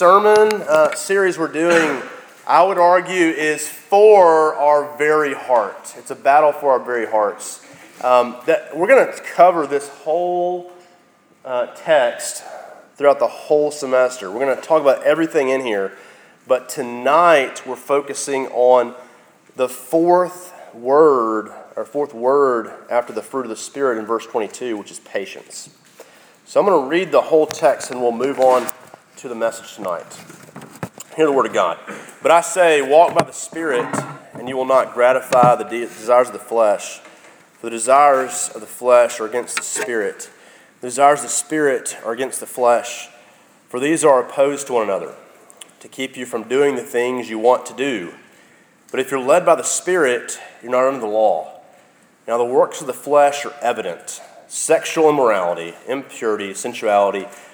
sermon uh, series we're doing, I would argue, is for our very heart. It's a battle for our very hearts. Um, that we're going to cover this whole uh, text throughout the whole semester. We're going to talk about everything in here, but tonight we're focusing on the fourth word, or fourth word after the fruit of the Spirit in verse 22, which is patience. So I'm going to read the whole text and we'll move on to the message tonight. Hear the word of God. But I say, walk by the Spirit, and you will not gratify the desires of the flesh. For the desires of the flesh are against the Spirit. The desires of the Spirit are against the flesh. For these are opposed to one another, to keep you from doing the things you want to do. But if you're led by the Spirit, you're not under the law. Now, the works of the flesh are evident sexual immorality, impurity, sensuality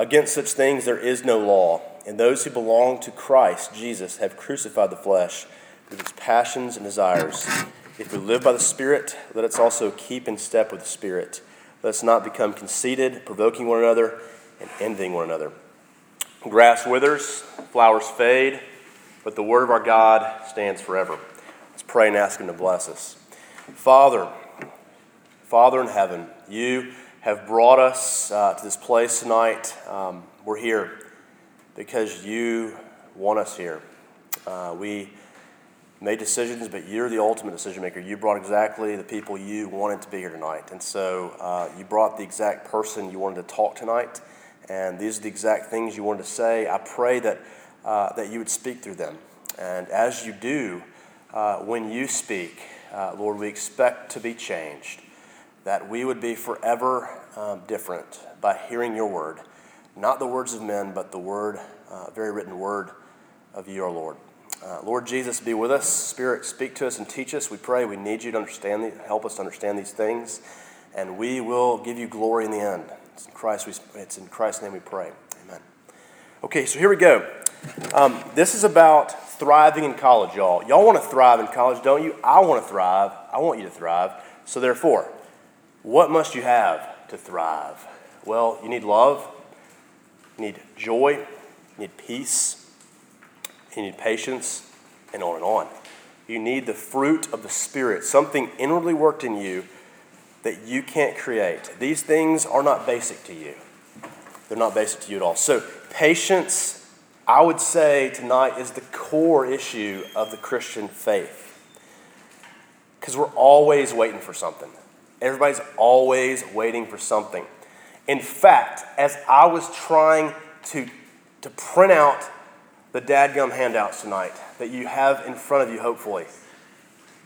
Against such things there is no law, and those who belong to Christ Jesus have crucified the flesh with its passions and desires. If we live by the Spirit, let us also keep in step with the Spirit. Let us not become conceited, provoking one another, and envying one another. Grass withers, flowers fade, but the word of our God stands forever. Let's pray and ask Him to bless us. Father, Father in heaven, you have brought us uh, to this place tonight. Um, we're here because you want us here. Uh, we made decisions, but you're the ultimate decision maker. You brought exactly the people you wanted to be here tonight. And so uh, you brought the exact person you wanted to talk tonight, and these are the exact things you wanted to say. I pray that, uh, that you would speak through them. And as you do, uh, when you speak, uh, Lord, we expect to be changed that we would be forever um, different by hearing your word. Not the words of men, but the word, uh, very written word of you, our Lord. Uh, Lord Jesus, be with us. Spirit, speak to us and teach us. We pray. We need you to understand, help us to understand these things, and we will give you glory in the end. It's in Christ. We, it's in Christ's name we pray. Amen. Okay, so here we go. Um, this is about thriving in college, y'all. Y'all want to thrive in college, don't you? I want to thrive. I want you to thrive. So therefore, what must you have to thrive? Well, you need love, you need joy, you need peace, you need patience, and on and on. You need the fruit of the Spirit, something inwardly worked in you that you can't create. These things are not basic to you. They're not basic to you at all. So, patience, I would say tonight, is the core issue of the Christian faith. Because we're always waiting for something. Everybody's always waiting for something. In fact, as I was trying to, to print out the dadgum handouts tonight that you have in front of you, hopefully,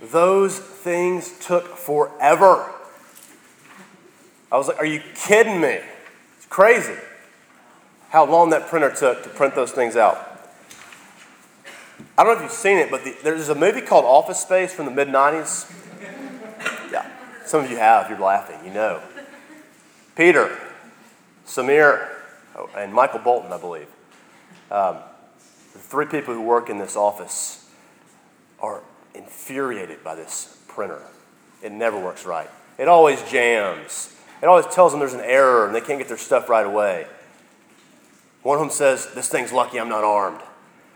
those things took forever. I was like, are you kidding me? It's crazy how long that printer took to print those things out. I don't know if you've seen it, but the, there's a movie called Office Space from the mid 90s. Some of you have, you're laughing, you know. Peter, Samir, oh, and Michael Bolton, I believe. Um, the three people who work in this office are infuriated by this printer. It never works right. It always jams. It always tells them there's an error and they can't get their stuff right away. One of them says, This thing's lucky I'm not armed.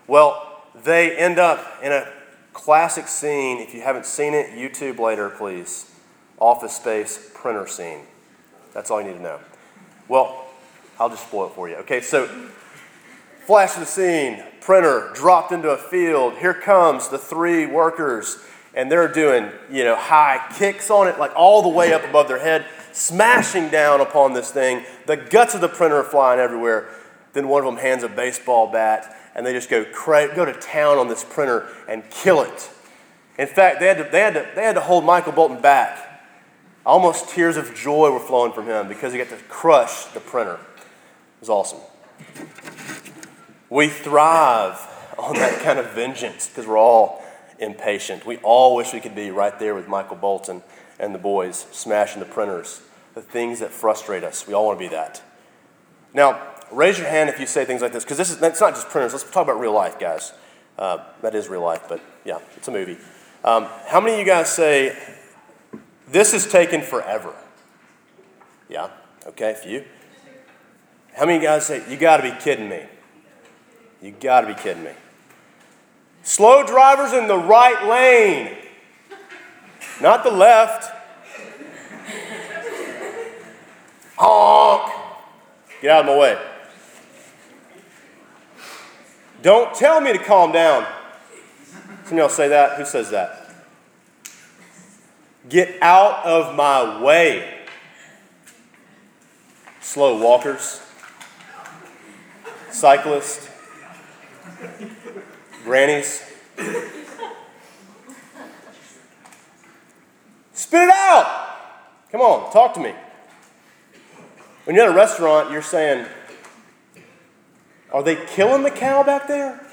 Well, they end up in a classic scene. If you haven't seen it, YouTube later, please office space printer scene. That's all you need to know. Well, I'll just spoil it for you. Okay, so flash of the scene, printer dropped into a field. Here comes the three workers, and they're doing, you know, high kicks on it, like all the way up above their head, smashing down upon this thing. The guts of the printer are flying everywhere. Then one of them hands a baseball bat, and they just go, go to town on this printer and kill it. In fact, they had to, they had to, they had to hold Michael Bolton back Almost tears of joy were flowing from him because he got to crush the printer. It was awesome. We thrive on that kind of vengeance because we're all impatient. We all wish we could be right there with Michael Bolton and the boys smashing the printers, the things that frustrate us. We all want to be that. Now, raise your hand if you say things like this, because this is not just printers. Let's talk about real life, guys. Uh, that is real life, but yeah, it's a movie. Um, how many of you guys say this is taken forever? Yeah, okay, a few. How many guys say you got to be kidding me? You got to be kidding me. Slow drivers in the right lane, not the left. Honk. Get out of my way. Don't tell me to calm down. Some of y'all say that. Who says that? Get out of my way. Slow walkers, cyclists, grannies. Spit it out. Come on, talk to me. When you're at a restaurant, you're saying, Are they killing the cow back there?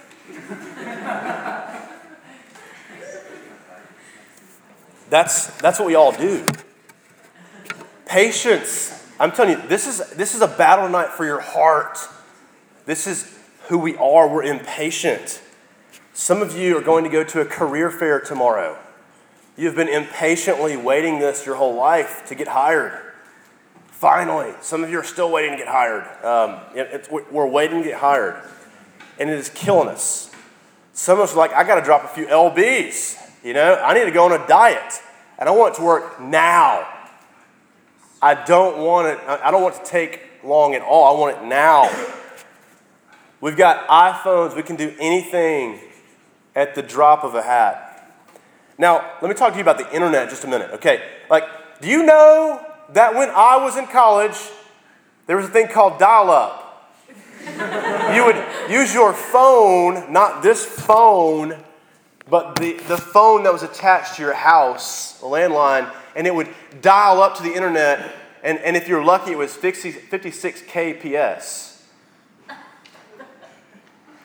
That's, that's what we all do. Patience. I'm telling you, this is, this is a battle night for your heart. This is who we are. We're impatient. Some of you are going to go to a career fair tomorrow. You've been impatiently waiting this your whole life to get hired. Finally, some of you are still waiting to get hired. Um, it, we're waiting to get hired, and it is killing us. Some of us are like, I got to drop a few lbs. You know, I need to go on a diet, and I want it to work now. I don't want it. I don't want it to take long at all. I want it now. We've got iPhones. We can do anything at the drop of a hat. Now, let me talk to you about the internet just a minute, okay? Like, do you know that when I was in college, there was a thing called dial up. you would use your phone, not this phone, but the, the phone that was attached to your house, a landline, and it would dial up to the internet. And, and if you're lucky, it was 50, 56 kps.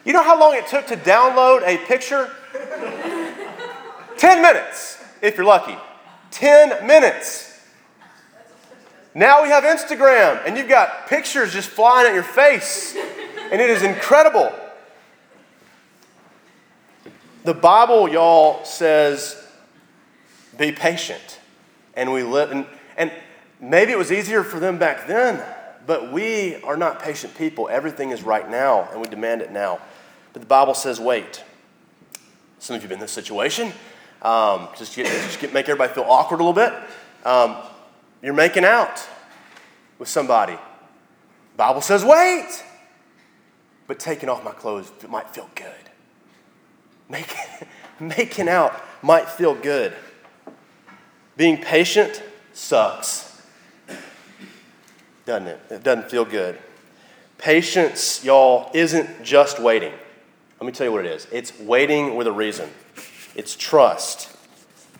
You know how long it took to download a picture? 10 minutes, if you're lucky. 10 minutes. Now we have Instagram, and you've got pictures just flying at your face, and it is incredible. The Bible, y'all, says, be patient. And we live, and, and maybe it was easier for them back then, but we are not patient people. Everything is right now, and we demand it now. But the Bible says, wait. Some of you have been in this situation. Um, just get, just get, make everybody feel awkward a little bit. Um, you're making out with somebody. Bible says, wait. But taking off my clothes might feel good. Making, making out might feel good. Being patient sucks. Doesn't it? It doesn't feel good. Patience, y'all, isn't just waiting. Let me tell you what it is it's waiting with a reason, it's trust.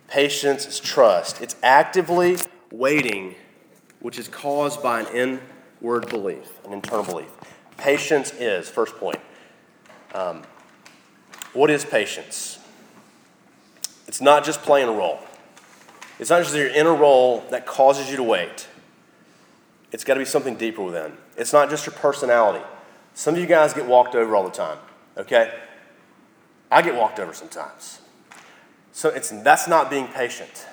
Patience is trust. It's actively waiting, which is caused by an inward belief, an internal belief. Patience is, first point. Um, what is patience? It's not just playing a role. It's not just that you're in a role that causes you to wait. It's got to be something deeper within. It's not just your personality. Some of you guys get walked over all the time, okay? I get walked over sometimes. So it's, that's not being patient,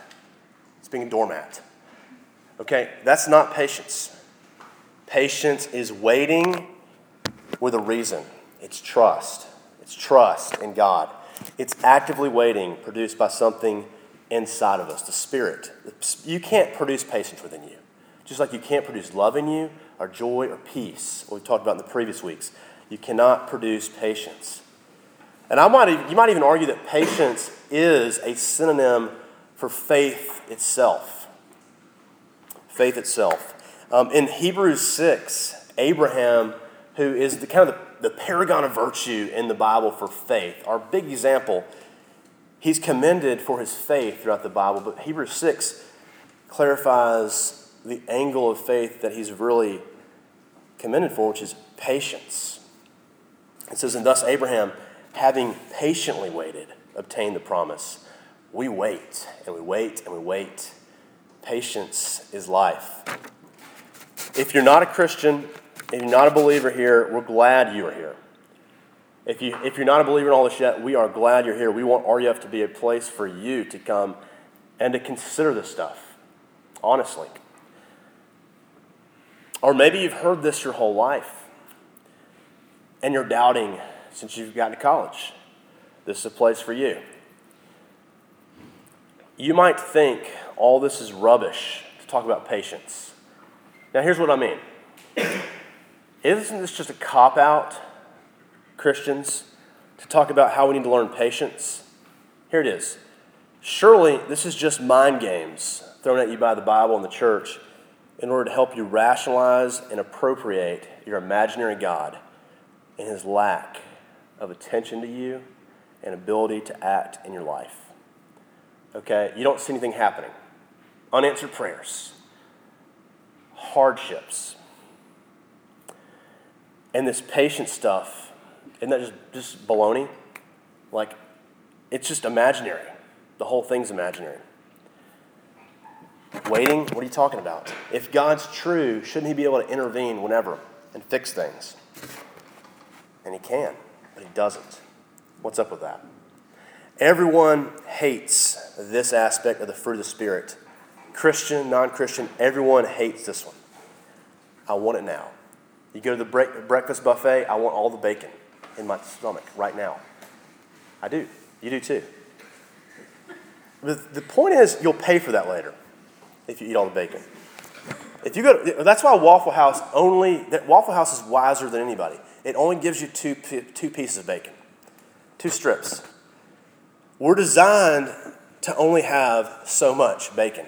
it's being a doormat. Okay, that's not patience. Patience is waiting with a reason. It's trust. It's trust in God. It's actively waiting, produced by something inside of us, the Spirit. You can't produce patience within you. Just like you can't produce love in you, or joy, or peace, what we talked about in the previous weeks. You cannot produce patience. And I might, you might even argue that patience is a synonym for faith itself faith itself. Um, in Hebrews 6, Abraham, who is the kind of the, the paragon of virtue in the Bible for faith, our big example, he's commended for his faith throughout the Bible, but Hebrews 6 clarifies the angle of faith that he's really commended for, which is patience. It says, And thus Abraham, having patiently waited, obtained the promise. We wait and we wait and we wait. Patience is life. If you're not a Christian, if you're not a believer here, we're glad you are here. If, you, if you're not a believer in all this yet, we are glad you're here. We want RUF to be a place for you to come and to consider this stuff, honestly. Or maybe you've heard this your whole life and you're doubting since you've gotten to college. This is a place for you. You might think all this is rubbish to talk about patience. Now, here's what I mean. Isn't this just a cop out, Christians, to talk about how we need to learn patience? Here it is. Surely this is just mind games thrown at you by the Bible and the church in order to help you rationalize and appropriate your imaginary God and his lack of attention to you and ability to act in your life. Okay? You don't see anything happening. Unanswered prayers, hardships, and this patient stuff. Isn't that just, just baloney? Like, it's just imaginary. The whole thing's imaginary. Waiting, what are you talking about? If God's true, shouldn't He be able to intervene whenever and fix things? And He can, but He doesn't. What's up with that? Everyone hates this aspect of the fruit of the Spirit. Christian, non Christian, everyone hates this one. I want it now. You go to the break, breakfast buffet, I want all the bacon in my stomach right now. I do. You do too. But the point is, you'll pay for that later if you eat all the bacon. If you go, to, that's why Waffle House only. That Waffle House is wiser than anybody. It only gives you two two pieces of bacon, two strips. We're designed to only have so much bacon.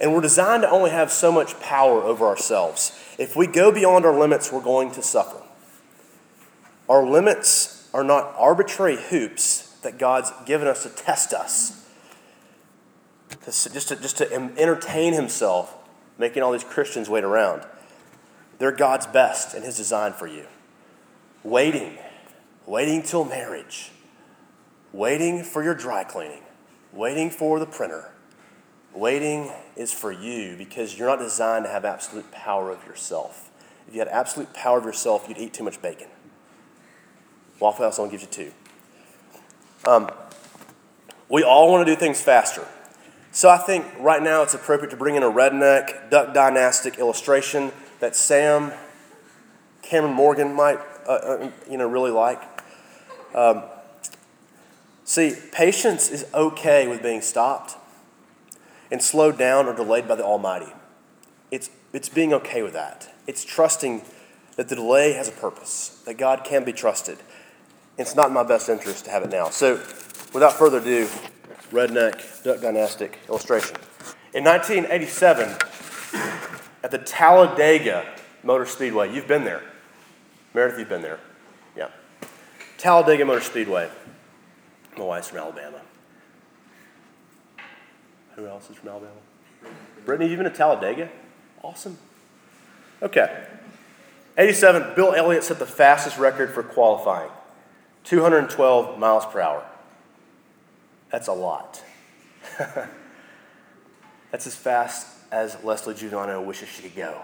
And we're designed to only have so much power over ourselves. If we go beyond our limits, we're going to suffer. Our limits are not arbitrary hoops that God's given us to test us just to, just to entertain himself, making all these Christians wait around. They're God's best and his design for you. Waiting, waiting till marriage, waiting for your dry cleaning, waiting for the printer. Waiting is for you because you're not designed to have absolute power of yourself. If you had absolute power of yourself, you'd eat too much bacon. Waffle House only gives you two. Um, we all want to do things faster. So I think right now it's appropriate to bring in a redneck duck dynastic illustration that Sam Cameron Morgan might uh, uh, you know really like. Um, see, patience is okay with being stopped and slowed down or delayed by the Almighty. It's it's being okay with that. It's trusting that the delay has a purpose, that God can be trusted. It's not in my best interest to have it now. So, without further ado, redneck duck dynastic illustration. In 1987, at the Talladega Motor Speedway, you've been there. Meredith, you've been there. Yeah. Talladega Motor Speedway. My wife's from Alabama. Who else is from Alabama? Brittany, you've been to Talladega? Awesome. Okay. 87, Bill Elliott set the fastest record for qualifying 212 miles per hour. That's a lot. That's as fast as Leslie Giuliano wishes she could go.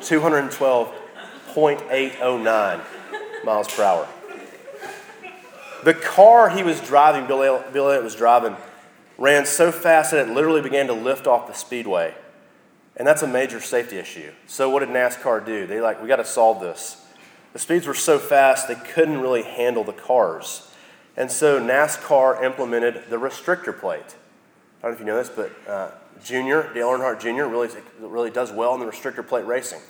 212.809 miles per hour. The car he was driving, Bill Elliott was driving, ran so fast that it literally began to lift off the speedway. And that's a major safety issue. So what did NASCAR do? They like, we got to solve this. The speeds were so fast they couldn't really handle the cars. And so NASCAR implemented the restrictor plate. I don't know if you know this, but uh, Junior, Dale Earnhardt Jr., really, really does well in the restrictor plate racing.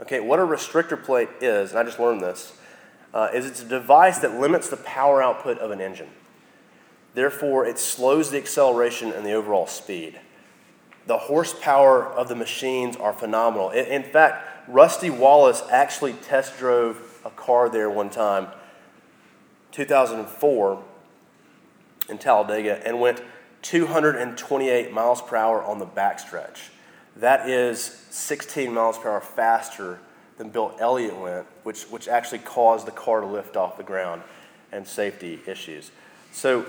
Okay, what a restrictor plate is, and I just learned this, uh, is it's a device that limits the power output of an engine. Therefore, it slows the acceleration and the overall speed. The horsepower of the machines are phenomenal. In, fact, Rusty Wallace actually test drove a car there one time 2004 in Talladega and went 228 miles per hour on the backstretch. That is 16 miles per hour faster than Bill Elliott went, which, which actually caused the car to lift off the ground and safety issues. So,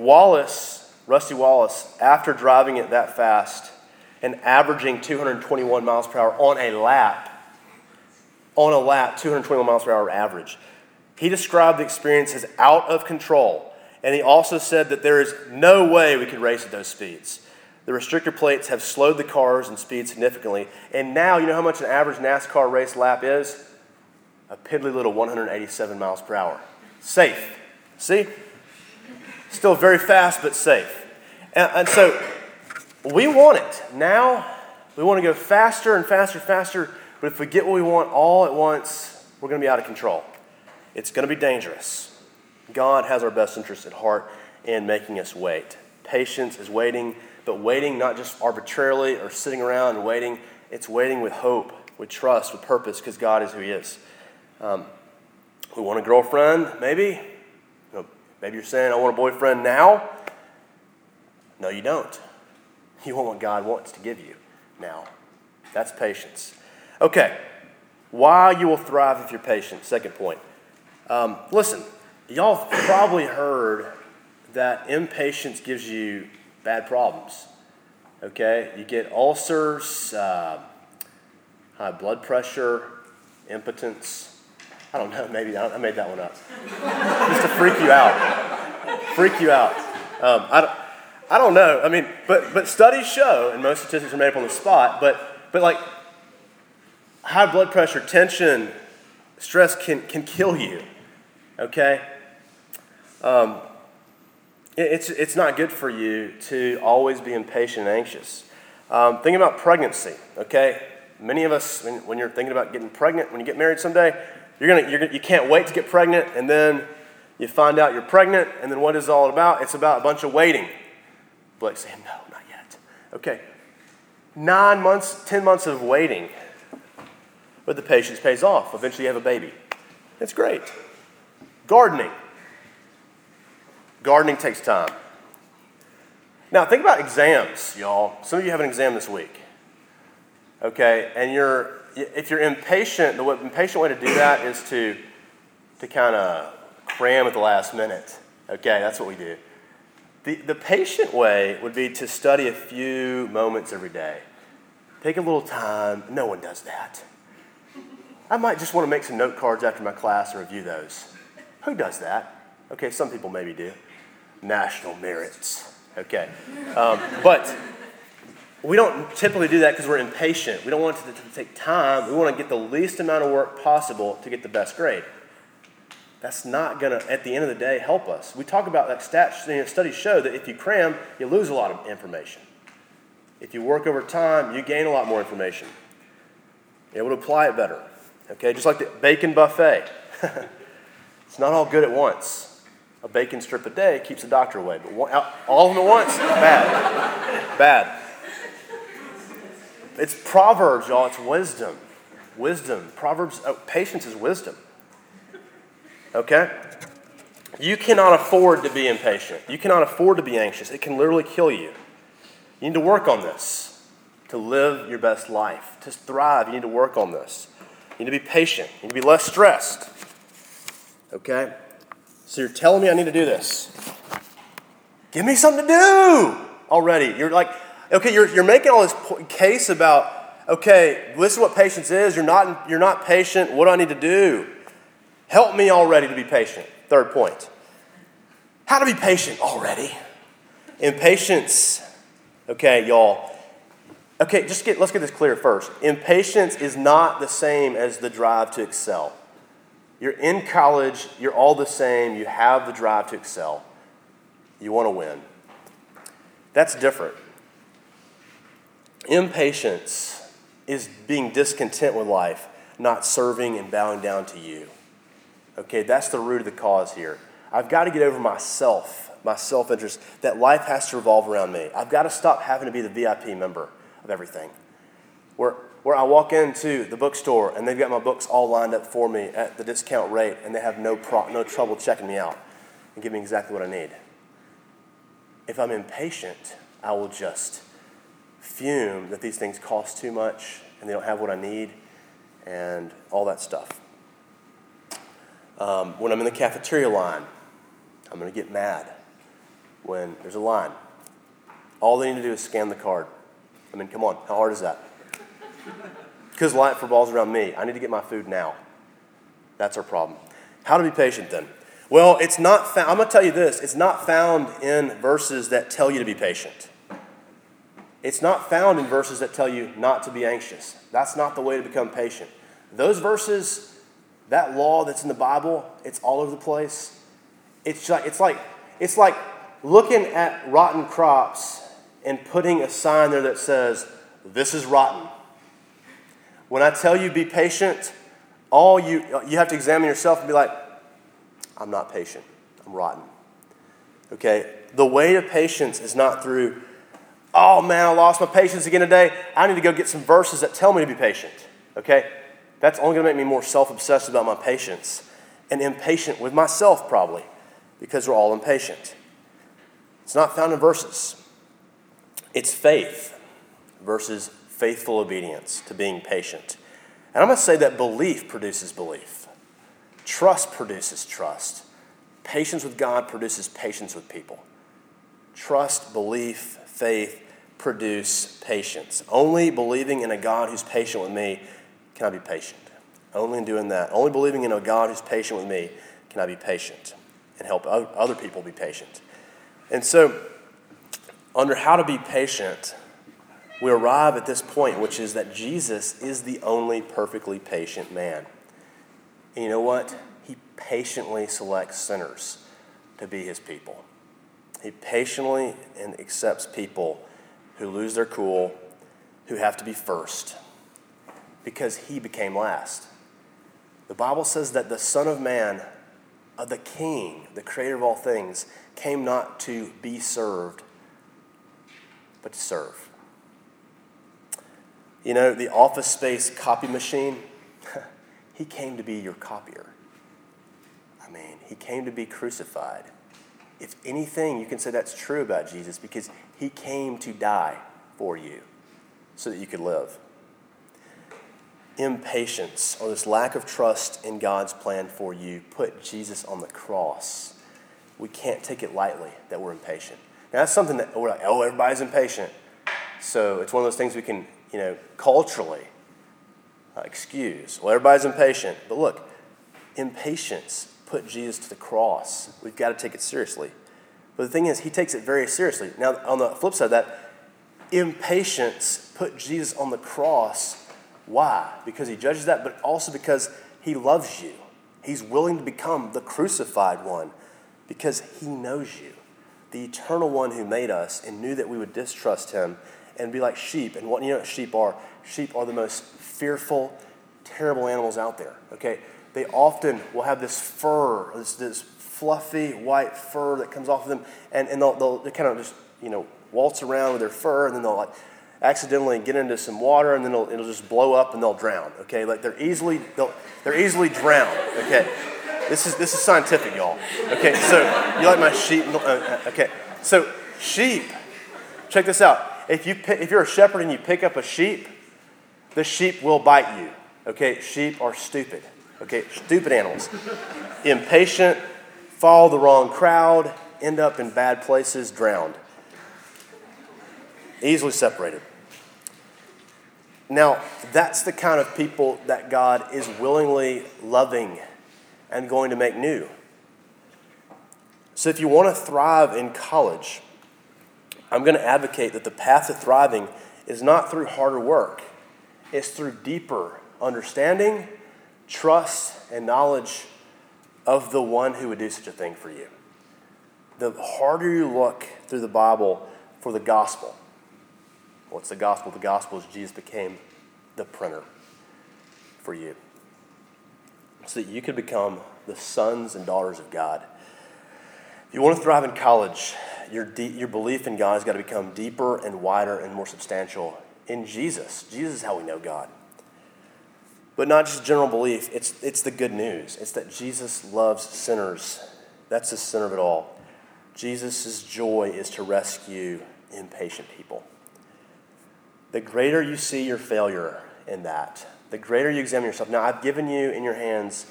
Wallace, Rusty Wallace, after driving it that fast and averaging 221 miles per hour on a lap, on a lap, 221 miles per hour average, he described the experience as out of control. And he also said that there is no way we could race at those speeds. The restrictor plates have slowed the cars and speed significantly. And now, you know how much an average NASCAR race lap is? A piddly little 187 miles per hour. Safe. See? Still very fast, but safe. And, and so we want it. Now, we want to go faster and faster, faster. But if we get what we want all at once, we're going to be out of control. It's going to be dangerous. God has our best interest at heart in making us wait. Patience is waiting but waiting not just arbitrarily or sitting around and waiting, it's waiting with hope, with trust, with purpose, because God is who He is. Um, we want a girlfriend, maybe. Maybe you're saying, I want a boyfriend now. No, you don't. You want what God wants to give you now. That's patience. Okay, why you will thrive if you're patient. Second point. Um, listen, y'all probably heard that impatience gives you bad problems. Okay? You get ulcers, uh, high blood pressure, impotence. I don't know, maybe I made that one up. Just to freak you out. Freak you out. Um, I, don't, I don't know. I mean, but, but studies show, and most statistics are made up on the spot, but, but like high blood pressure, tension, stress can, can kill you. Okay? Um, it's, it's not good for you to always be impatient and anxious. Um, think about pregnancy, okay? Many of us, when, you're thinking about getting pregnant, when you get married someday, you're gonna, you're you can't wait to get pregnant, and then you find out you're pregnant, and then what is it all about? It's about a bunch of waiting. Blake saying, no, not yet. Okay. Nine months, ten months of waiting, but the patience pays off. Eventually, you have a baby. It's great. Gardening. Gardening takes time. Now, think about exams, y'all. Some of you have an exam this week. Okay, and you're if you're impatient, the impatient way to do that is to to kind of cram at the last minute. Okay, that's what we do. The, the patient way would be to study a few moments every day. Take a little time. No one does that. I might just want to make some note cards after my class and review those. Who does that? Okay, some people maybe do national merits. Okay. Um, but we don't typically do that because we're impatient. We don't want it to, take time. We want to get the least amount of work possible to get the best grade. That's not going to, at the end of the day, help us. We talk about stats, you know, studies show that if you cram, you lose a lot of information. If you work over time, you gain a lot more information. You're able to apply it better. Okay, just like the bacon buffet. it's not all good at once a bacon strip a day keeps the doctor away. But one, all of them at once, bad. Bad. It's Proverbs, y'all. It's wisdom. Wisdom. Proverbs, oh, patience is wisdom. Okay? You cannot afford to be impatient. You cannot afford to be anxious. It can literally kill you. You need to work on this to live your best life. To thrive, you need to work on this. You need to be patient. You need to be less stressed. Okay? So you're telling me I need to do this. Give me something to do already. You're like, okay, you're, you're making all this case about, okay, this is what patience is. You're not, you're not patient. What do I need to do? Help me already to be patient. Third point. How to be patient already. Impatience, okay, y'all. Okay, just get, let's get this clear first. Impatience is not the same as the drive to excel. You're in college, you're all the same, you have the drive to excel, you want to win. That's different. Impatience is being discontent with life, not serving and bowing down to you. Okay, that's the root of the cause here. I've got to get over myself, my self interest, that life has to revolve around me. I've got to stop having to be the VIP member of everything. Where where I walk into the bookstore and they've got my books all lined up for me at the discount rate and they have no, pro- no trouble checking me out and giving me exactly what I need. If I'm impatient, I will just fume that these things cost too much and they don't have what I need and all that stuff. Um, when I'm in the cafeteria line, I'm going to get mad when there's a line. All they need to do is scan the card. I mean, come on, how hard is that? Because light revolves around me. I need to get my food now. That's our problem. How to be patient then? Well, it's not found, I'm going to tell you this it's not found in verses that tell you to be patient. It's not found in verses that tell you not to be anxious. That's not the way to become patient. Those verses, that law that's in the Bible, it's all over the place. It's like, it's like, it's like looking at rotten crops and putting a sign there that says, This is rotten. When I tell you be patient, all you, you have to examine yourself and be like, I'm not patient. I'm rotten. Okay? The way to patience is not through, oh man, I lost my patience again today. I need to go get some verses that tell me to be patient. Okay? That's only going to make me more self obsessed about my patience and impatient with myself, probably, because we're all impatient. It's not found in verses, it's faith versus faithful obedience to being patient. And I'm going to say that belief produces belief, trust produces trust, patience with God produces patience with people. Trust, belief, faith produce patience. Only believing in a God who's patient with me can I be patient. Only in doing that, only believing in a God who's patient with me can I be patient and help other people be patient. And so, under how to be patient, we arrive at this point, which is that Jesus is the only perfectly patient man. And you know what? He patiently selects sinners to be his people. He patiently and accepts people who lose their cool, who have to be first, because he became last. The Bible says that the Son of Man, uh, the King, the creator of all things, came not to be served, but to serve. You know, the office space copy machine, he came to be your copier. I mean, he came to be crucified. If anything, you can say that's true about Jesus because he came to die for you so that you could live. Impatience or this lack of trust in God's plan for you put Jesus on the cross. We can't take it lightly that we're impatient. Now, that's something that we're like, oh, everybody's impatient. So it's one of those things we can you know, culturally uh, excuse. Well, everybody's impatient. But look, impatience put Jesus to the cross. We've got to take it seriously. But the thing is, he takes it very seriously. Now, on the flip side of that, impatience put Jesus on the cross. Why? Because he judges that, but also because he loves you. He's willing to become the crucified one because he knows you, the eternal one who made us and knew that we would distrust him and be like sheep. And what you know what sheep are? Sheep are the most fearful, terrible animals out there. Okay? They often will have this fur, this, this fluffy white fur that comes off of them, and, and they'll, they'll they kind of just, you know, waltz around with their fur, and then they'll like accidentally get into some water, and then it'll, it'll just blow up and they'll drown. Okay? Like they're easily, they're easily drowned. Okay? This is, this is scientific, y'all. Okay, so you like my sheep? Uh, uh, okay, so sheep, check this out if, you pick, if you're a shepherd and you pick up a sheep, the sheep will bite you. Okay, sheep are stupid. Okay, stupid animals. Impatient, follow the wrong crowd, end up in bad places, drowned. Easily separated. Now, that's the kind of people that God is willingly loving and going to make new. So, if you want to thrive in college, I'm going to advocate that the path to thriving is not through harder work, it's through deeper understanding, trust, and knowledge of the one who would do such a thing for you. The harder you look through the Bible for the gospel, what's the gospel? The gospel is Jesus became the printer for you so that you could become the sons and daughters of God. If you want to thrive in college, your, de- your belief in God has got to become deeper and wider and more substantial in Jesus. Jesus is how we know God. But not just general belief, it's, it's the good news. It's that Jesus loves sinners. That's the center of it all. Jesus' joy is to rescue impatient people. The greater you see your failure in that, the greater you examine yourself. Now, I've given you in your hands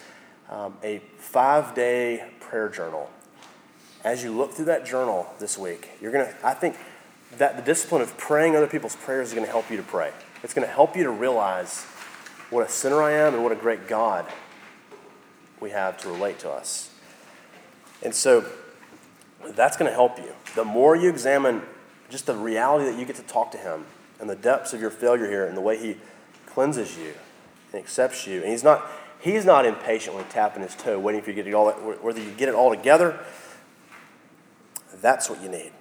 um, a five day prayer journal. As you look through that journal this week, you're going to, I think that the discipline of praying other people's prayers is going to help you to pray. It's going to help you to realize what a sinner I am and what a great God we have to relate to us. And so that's going to help you. The more you examine just the reality that you get to talk to Him and the depths of your failure here and the way He cleanses you and accepts you, and He's not. He's not impatiently tapping his toe, waiting for you to get it all, whether you get it all together. That's what you need.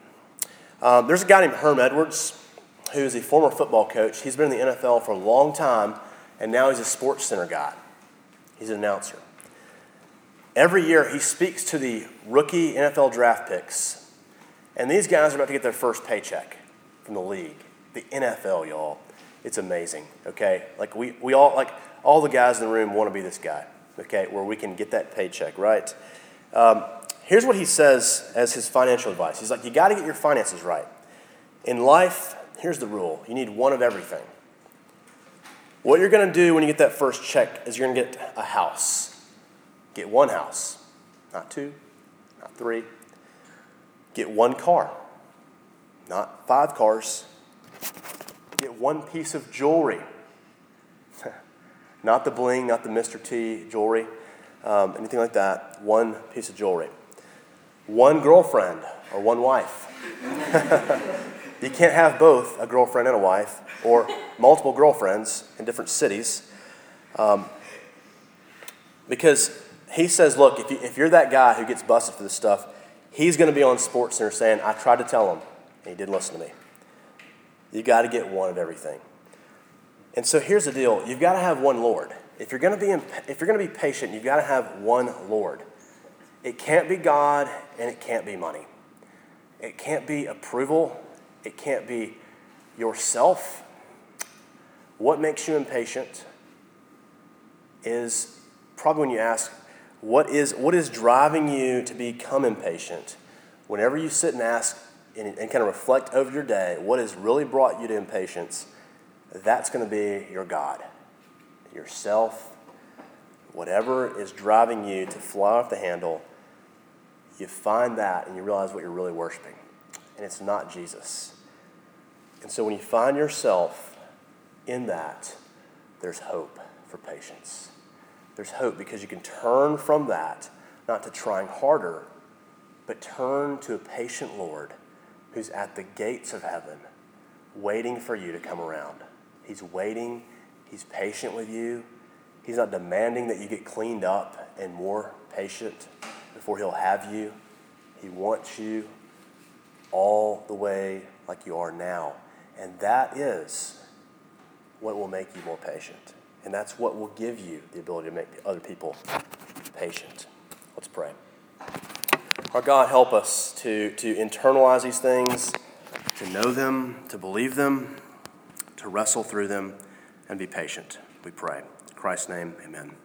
Um, there's a guy named Herm Edwards who is a former football coach. He's been in the NFL for a long time, and now he's a sports center guy. He's an announcer. Every year, he speaks to the rookie NFL draft picks, and these guys are about to get their first paycheck from the league. The NFL, y'all. It's amazing, okay? Like, we, we all, like, all the guys in the room want to be this guy, okay, where we can get that paycheck, right? Um, here's what he says as his financial advice. He's like, you got to get your finances right. In life, here's the rule you need one of everything. What you're going to do when you get that first check is you're going to get a house. Get one house, not two, not three. Get one car, not five cars. Get one piece of jewelry. not the bling, not the Mr. T jewelry, um, anything like that. One piece of jewelry. One girlfriend or one wife. you can't have both a girlfriend and a wife, or multiple girlfriends in different cities. Um, because he says, look, if, you, if you're that guy who gets busted for this stuff, he's going to be on Sports Center saying, I tried to tell him, and he didn't listen to me. You got to get one of everything. And so here's the deal you've got to have one Lord. If you're going to be, if you're going to be patient, you've got to have one Lord. It can't be God and it can't be money. It can't be approval. It can't be yourself. What makes you impatient is probably when you ask, what is, what is driving you to become impatient? Whenever you sit and ask and, and kind of reflect over your day, what has really brought you to impatience, that's going to be your God, yourself, whatever is driving you to fly off the handle. You find that and you realize what you're really worshiping. And it's not Jesus. And so when you find yourself in that, there's hope for patience. There's hope because you can turn from that, not to trying harder, but turn to a patient Lord who's at the gates of heaven, waiting for you to come around. He's waiting, He's patient with you. He's not demanding that you get cleaned up and more patient before He'll have you. He wants you all the way like you are now. And that is what will make you more patient. And that's what will give you the ability to make other people patient. Let's pray. Our God, help us to, to internalize these things, to know them, to believe them, to wrestle through them, and be patient. We pray. In Christ's name, amen.